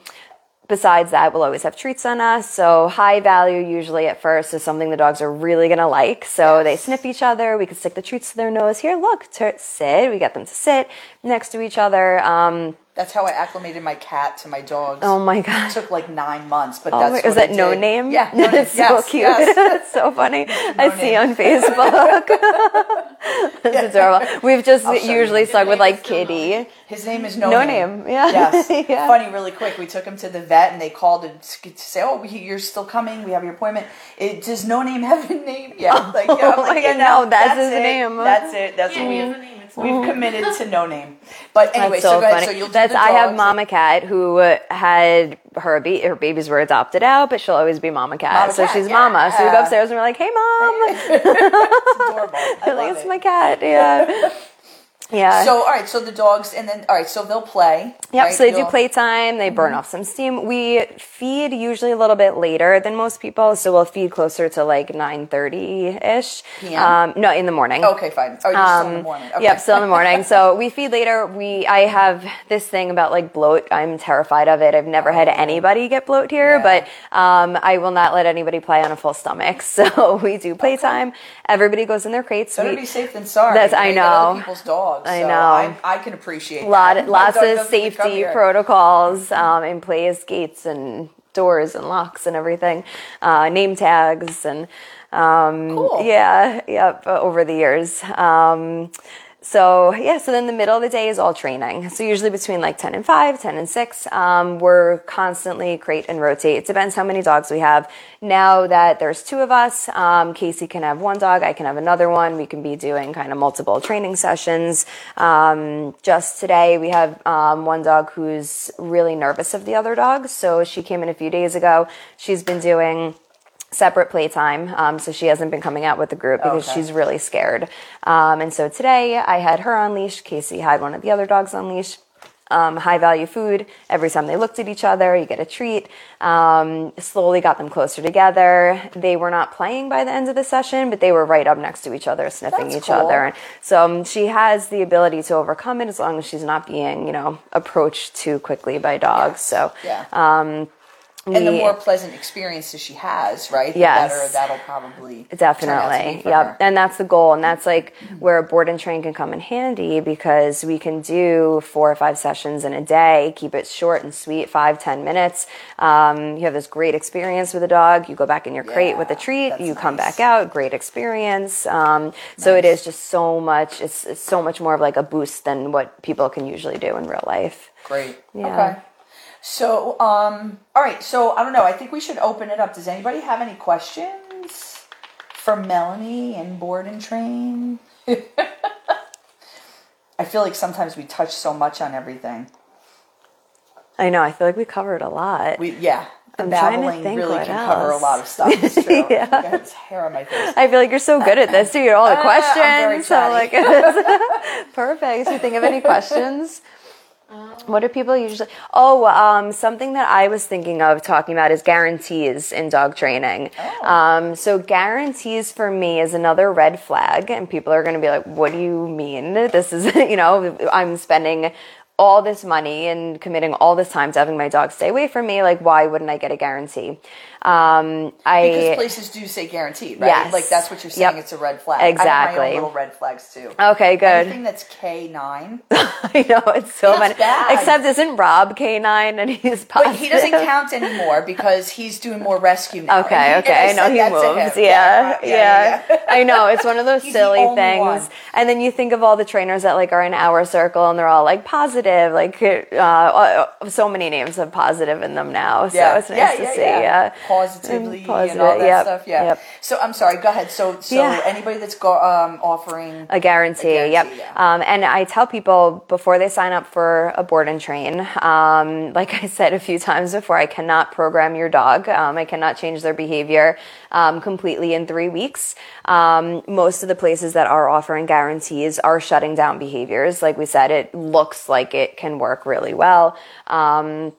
besides that, we'll always have treats on us. So high value usually at first is something the dogs are really gonna like. So they sniff each other. We can stick the treats to their nose. Here, look, to sit. We get them to sit next to each other. Um, That's how I acclimated my cat to my dogs. oh my god. It took like nine months, but Oh, that's wait, what is that I no did. name? Yeah, no name. so Yes, cute. yes. it's so funny. I see on Facebook. it's adorable. We've just I'll show you. usually stuck with like still No kitty. His name is No, No Name, yeah. Yes. Yeah. Funny, really quick. We took him to the vet, and they called to, to say, "Oh, you're still coming. We have your appointment." It does No Name have a name? Yeah. Like, yeah, I'm Oh like, my yeah, God, no, no, that's his it. name. That's it. That's Yeah, what he we has a name. It's we've oh. committed to No Name. But anyway, That's so, so, go ahead. So you'll That's I have. Mama Cat who had her her babies were adopted out, but she'll always be Mama Cat. Mama so Cat, she's Mama. So we go upstairs and we're like, "Hey, Mom!" It's adorable. I like, "It's it. my cat." Yeah, yeah. So all right, so the dogs, and then all right, so they'll play. Yep, right? so they do You'll- playtime, they Mm-hmm. burn off some steam. We feed usually a little bit later than most people, so we'll feed closer to like 9.30ish. Um, no, in the morning. Okay, fine. Oh, you're still in the morning. Okay. Um, Yep, still in the morning. so we feed later. We I have this thing about like bloat. I'm terrified of it. I've never had anybody get bloat here, Oh. Yeah. but um, I will not let anybody play on a full stomach. So we do playtime. Everybody goes in their crates. Better We- be safe than sorry. That's- I you got other know. people's dogs. I so know. I, I can appreciate lot, that. Lots of doesn't even come safety protocols um, in place, gates and doors and locks and everything, uh, name tags and um, Cool. yeah, yep. Over the years. Um, so yeah, so then the middle of the day is all training. So usually between like 10 and 5, 10 and 6, um, we're constantly crate and rotate. It depends how many dogs we have. Now that there's two of us, um, Casey can have one dog, I can have another one. We can be doing kind of multiple training sessions. Um, just today we have um, one dog who's really nervous of the other dogs. So she came in a few days ago. She's been doing separate playtime. Um, so she hasn't been coming out with the group because Okay. she's really scared. Um, and so today I had her on leash. Casey had one of the other dogs on leash. Um, high value food. Every time they looked at each other, you get a treat. Um, slowly got them closer together. They were not playing by the end of the session, but they were right up next to each other, sniffing That's each cool. other. So um, she has the ability to overcome it as long as she's not being, you know, approached too quickly by dogs. So Yeah. And the more pleasant experiences she has, right? The Yes. better that'll probably turn out to Definitely. Yep. her. And that's the goal. And that's like where a board and train can come in handy because we can do four or five sessions in a day, keep it short and sweet, five, ten minutes. Um, you have this great experience with a dog. You go back in your crate with a treat. You come back out, great experience. Um, So it is just so much, it's, it's so much more of like a boost than what people can usually do in real life. Great. Yeah. Okay. So, um, all right. So I don't know. I think we should open it up. Does anybody have any questions for Melanie and board and train? I feel like sometimes we touch so much on everything. I know. I feel like we covered a lot. We yeah. The I'm trying to think really what can cover a lot of stuff. It's true. Yeah. I got hair on my face. I feel like you're so good at this too. You know all the Uh, questions. so like perfect. Do you think of any questions? What do people usually? Oh, um, something that I was thinking of talking about is guarantees in dog training. Oh. Um, so guarantees for me is another red flag, and people are going to be like, "What do you mean? This is you know I'm spending." all this money and committing all this time to having my dog stay away from me like why wouldn't i get a guarantee Um, I Because places do say guaranteed, right? Yes. Like that's what you're saying. Yep. It's a red flag. I have my Exactly. own little red flags too. okay, good. Anything that's K nine, I know it's so That's many. bad. Except isn't Rob K nine and he's positive? but he doesn't count anymore because he's doing more rescue now. Okay, he- okay. I know he moves. Yeah, right. yeah. yeah. I know. It's one of those silly things. one. And then you think of all the trainers that like are in our circle and they're all like positive, like uh, uh, so many names have positive in them now. So Yeah. it's nice yeah, to yeah, see. yeah. Positively And positive, and all that yep, stuff. Yeah. yep. So I'm sorry. Go ahead. So so Yeah. anybody that's go, um, offering A guarantee, A guarantee, yep. yeah. Um, and I tell people before they sign up for a board and train, um, like I said a few times before, I cannot program your dog. Um, I cannot change their behavior um, completely in three weeks. Um, most of the places that are offering guarantees are shutting down behaviors. Like we said, it looks like it can work really well. Um,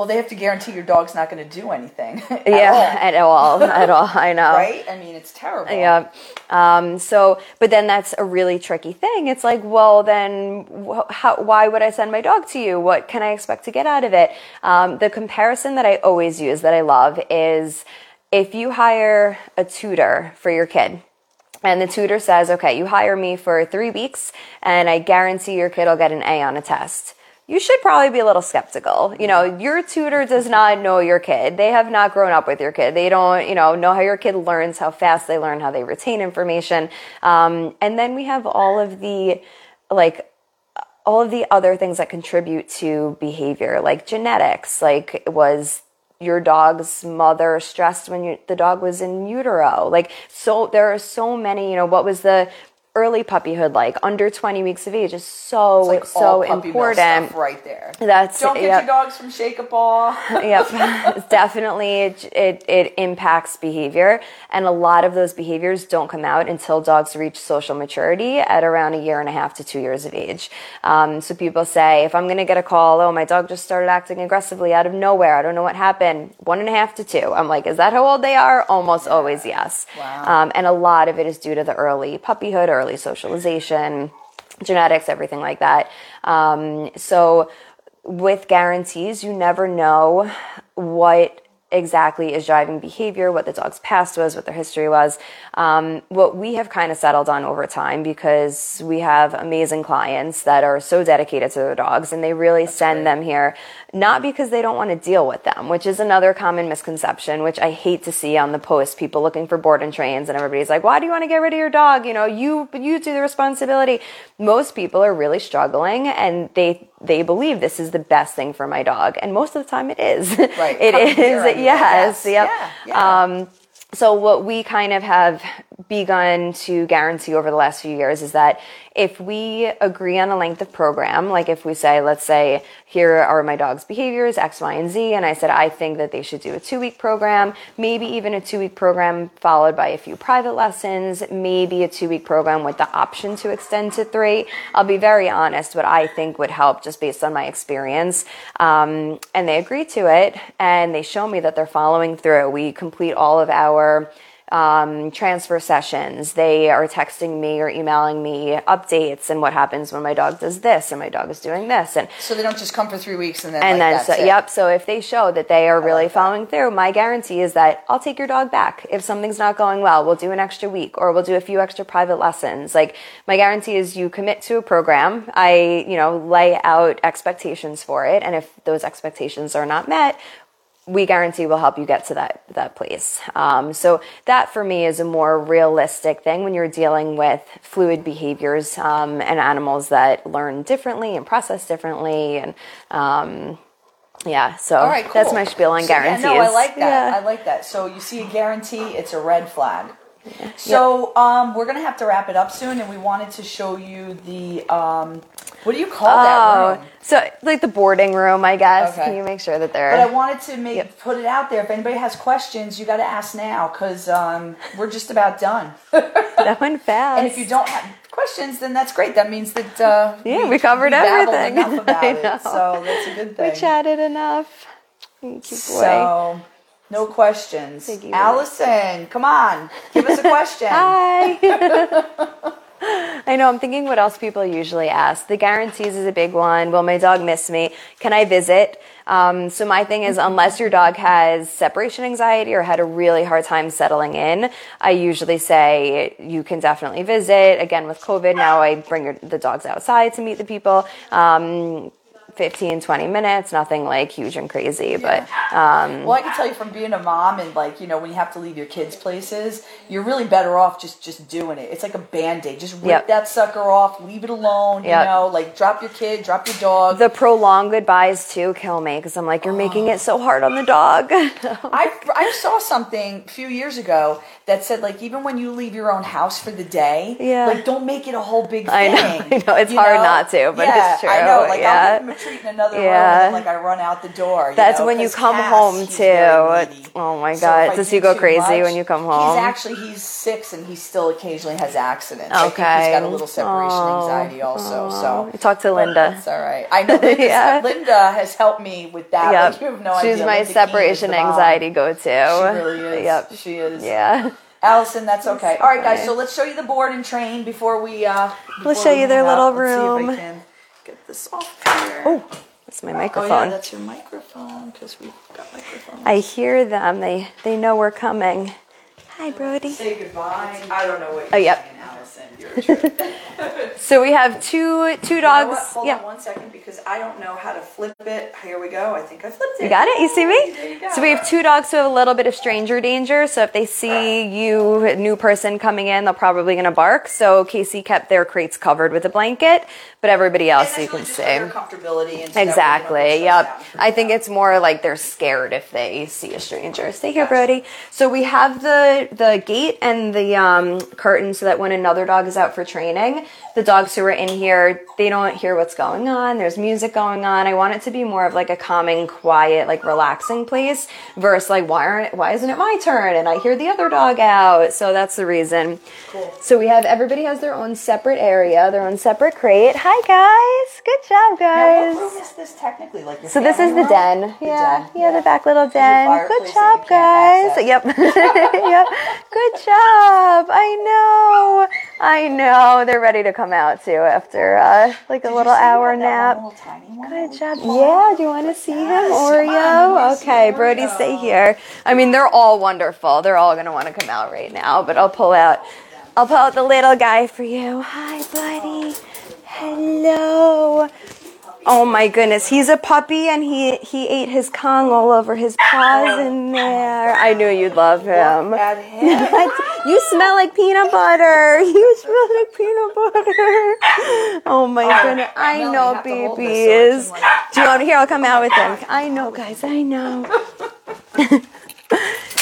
well, they have to guarantee your dog's not going to do anything. at yeah, all, at all, at all. I know. right? I mean, it's terrible. Yeah. Um, so, but then that's a really tricky thing. It's like, well, then wh- how, why would I send my dog to you? What can I expect to get out of it? Um, the comparison that I always use that I love is if you hire a tutor for your kid, and the tutor says, okay, you hire me for three weeks and I guarantee your kid will get an A on a test. You should probably be a little skeptical. You know, your tutor does not know your kid. They have not grown up with your kid. They don't, you know, know how your kid learns, how fast they learn, how they retain information. Um, and then we have all of the, like, all of the other things that contribute to behavior, like genetics, like was your dog's mother stressed when you, the dog was in utero. Like, so there are so many, you know, what was the early puppyhood like? Under 20 weeks of age is so, It's like so all puppy mill important. right there. That's, Don't get yep. your dogs from Shake a Paw. yep definitely it, it, it impacts behavior and a lot of those behaviors don't come out until dogs reach social maturity at around a year and a half to two years of age um, so people say if i'm going to get a call oh my dog just started acting aggressively out of nowhere i don't know what happened one and a half to two i'm like is that how old they are almost always yes Wow. um, and a lot of it is due to the early puppyhood early socialization genetics everything like that. Um, so with guarantees, you never know what exactly is driving behavior, what the dog's past was, what their history was. Um, what we have kind of settled on over time because we have amazing clients that are so dedicated to their dogs and they really send great. them here, not because they don't want to deal with them, which is another common misconception, which I hate to see on the post, people looking for board and trains and everybody's like, why do you want to get rid of your dog? You know, you, you do the responsibility. Most people are really struggling and they, they believe this is the best thing for my dog. And most of the time it is. Right. it is. Yes. Yes. Yep. Yeah, yeah. Um, so what we kind of have begun to guarantee over the last few years is that if we agree on a length of program, like if we say, let's say, here are my dog's behaviors, X, Y, and Z, and I said, I think that they should do a two week program, maybe even a two week program followed by a few private lessons, maybe a two week program with the option to extend to three. I'll be very honest, what I think would help just based on my experience. Um, and they agree to it and they show me that they're following through. We complete all of our um, transfer sessions. They are texting me or emailing me updates and what happens when my dog does this and my dog is doing this. And So they don't just come for three weeks and then and like, then, so, yep. So if they show that they are really like following through, my guarantee is that I'll take your dog back. If something's not going well, we'll do an extra week or we'll do a few extra private lessons. Like my guarantee is you commit to a program. I, you know, lay out expectations for it. And if those expectations are not met, we guarantee we'll help you get to that that place. Um, so that for me is a more realistic thing when you're dealing with fluid behaviors um, and animals that learn differently and process differently, and um, yeah. So right, cool. that's my spiel on So, yeah, guarantees. no, I like that. Yeah. I like that. So you see a guarantee, it's a red flag. So um, we're gonna have to wrap it up soon, and we wanted to show you the um, what do you call that Oh, room? so like the boarding room, I guess. Okay. Can you make sure that they're? But I wanted to make put it out there. If anybody has questions, you got to ask now because um, we're just about done. that went fast. And if you don't have questions, then that's great. That means that uh, Yeah, we covered babbled everything. enough about it. So that's a good thing. we chatted enough. Thank you, boy. So no questions. Thank you. Allison, come on, give us a question. Hi. I know. I'm thinking what else people usually ask. The guarantees is a big one. Will my dog miss me? Can I visit? Um, so my thing is, unless your dog has separation anxiety or had a really hard time settling in, I usually say you can definitely visit. Again, with COVID now, I bring your, the dogs outside to meet the people. Um, 15 20 minutes nothing like huge and crazy but um, Well, I can tell you from being a mom and like you know when you have to leave your kids places, you're really better off just just doing it. It's like a band aid. Just rip Yep. that sucker off, leave it alone. Yep. You know, like drop your kid, drop your dog. the prolonged goodbyes too kill me because i'm like you're making it so hard on the dog I I saw something a few years ago that said like even when you leave your own house for the day, Yeah. like don't make it a whole big thing. I know, I know. It's you hard not to, but yeah, it's I know. true, Like yeah. I'll give him a treat in another room, Yeah. and like I run out the door. you That's know, when you come Cass, home, too. Oh my God. I Does do he go crazy much- when you come home? He's actually he's six and he still occasionally has accidents. Okay. he's got a little separation anxiety also. So You talk to Linda. That's all right. I know Yeah. Linda has helped me with that. Yep. Like, you have no She's idea. my Linda separation anxiety go to. She really is. Yep. She is. Yeah. Allison, that's okay. All right, guys. So let's show you the board and train before we. Uh, before show we you their little out. Let's see if I room. Can get this off here. Oh, that's my microphone. Oh, yeah, microphone. that's your microphone because we've got microphones. I hear them. They they know we're coming. Hi, Brody. Say goodbye. I don't know what oh, you're Oh, yep. saying, Allison. You're a trip. So we have two two You know dogs. Hold yeah. on one second because I don't know how to flip it. Here we go. I think I flipped it. You got it? You see me? There you go. So we have two dogs who have a little bit of stranger danger. So if they see you, a new person coming in, they're probably going to bark. So Casey kept their crates covered with a blanket, but everybody else you can see. comfortability and so that way they don't Exactly. Yep. I think it's more like they're scared if they see a stranger. Stay here, Brody. So we have the the gate and the um, curtain so that when another dog is out for training, the dogs who are in here they don't hear what's going on. There's music going on. I want it to be more of like a calming, quiet, like relaxing place versus like why aren't why isn't it my turn and I hear the other dog out. So that's the reason. Cool. So we have everybody has their own separate area, their own separate crate. Hi guys, good job Now, guys. what room is this technically? Like So this is the den. The yeah, den, yeah, the back little den. Good job, guys. Yep, yep. Good job. I know. I know. They're ready to come out too after uh, like a Did little hour nap. little tiny one? Good job. Yeah. Do you want to see him, Yes, Oreo? Okay, Brody, Oreo. stay here. I mean, they're all wonderful. They're all gonna want to come out right now. But I'll pull out. I'll pull out the little guy for you. Hi, buddy. Hello. Oh my goodness, he's a puppy and he he ate his Kong all over his paws in there. I knew you'd love him. Him. you smell like peanut butter. You smell like peanut butter. Oh my goodness, I know, so babies. like- Do you want to here? I'll come out with him. I know, guys. I know.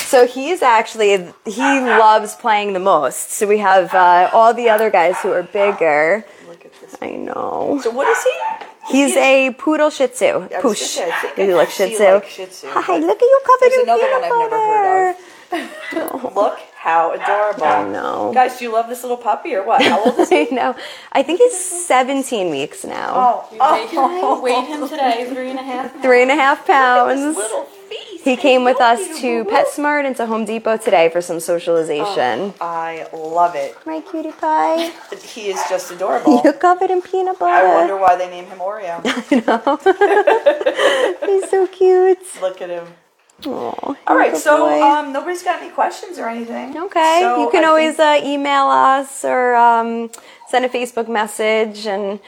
So he's actually he loves playing the most. So we have uh, all the other guys who are bigger. Look at this. I know. So what is he? He's a poodle Shih Tzu. I was gonna Poosh. say, I think Do you I like see Shih Tzu? like Shih Tzu, Hi, look at you covered There's in another peanut one I've never heard butter. of. Look how adorable. Oh, I know. Guys, do you love this little puppy or what? How old is he? I know. I think he's 17 weeks now. Oh, oh, Weighed him today, three and a half. Three and a half this pounds. little feast. He came with us to PetSmart and to Home Depot today for some socialization. I love it. My cutie pie. He is just adorable. You're covered in peanut butter. I wonder why they name him Oreo. He's so cute. Look at him. Aw, All right, so um, nobody's got any questions or anything. Okay, So you can I always think- uh, email us or um, send a Facebook message and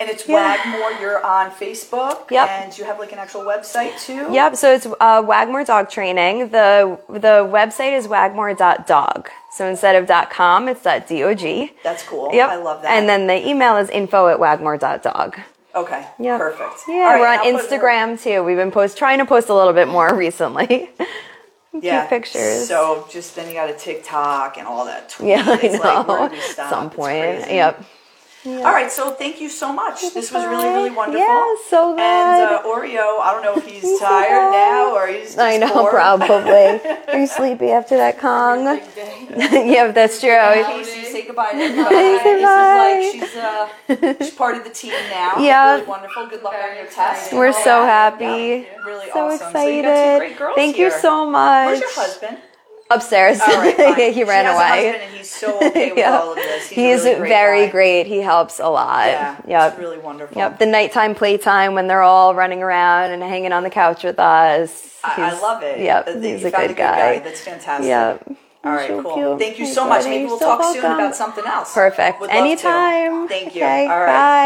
and it's yeah. Wagmore. You're on Facebook. Yep. And you have like an actual website too. Yep, so it's uh, Wagmore Dog Training. The the website is wagmore.dog. So instead of .com, it's .dog. That's cool. Yep. I love that. And then the email is info at wagmore.dog. okay. Yeah. Perfect. Yeah, right, we're on I'll Instagram too. We've been post trying to post a little bit more recently. yeah. pictures. So just then you got a TikTok and all that. Tweet. yeah, I It's like, know. stop? At some point. crazy. Yep. All right, so thank you so much. This was really, really Bye. wonderful. Yeah, so good. And uh. Oreo, I don't know if he's, He's tired good. now or he's just I know, bored. probably. Are you sleepy after that Kong? Big day. yeah, that's true. Casey, say goodbye to everybody. Say bye. This is like she's uh, she's part of the team now. Yeah. Really wonderful. Good luck on your test. We're and so all happy. Yeah, Really So awesome. So you got two excited. great girls Thank here. you so much. Where's your husband? Upstairs. Right, he She ran a away. and he's so okay with Yeah. all of this. He's, He's really great very guy. great. He helps a lot. Yeah, Yep. it's really wonderful. Yep. The nighttime playtime when they're all running around and hanging on the couch with us. I, I love it. Yep. Uh, He's a found good guy. That's fantastic. Yep. All right, So cool. cute. Thank you so much. Maybe we'll So talk soon about something else. Perfect. Love to. Anytime. Thank you. Okay. All right. Bye.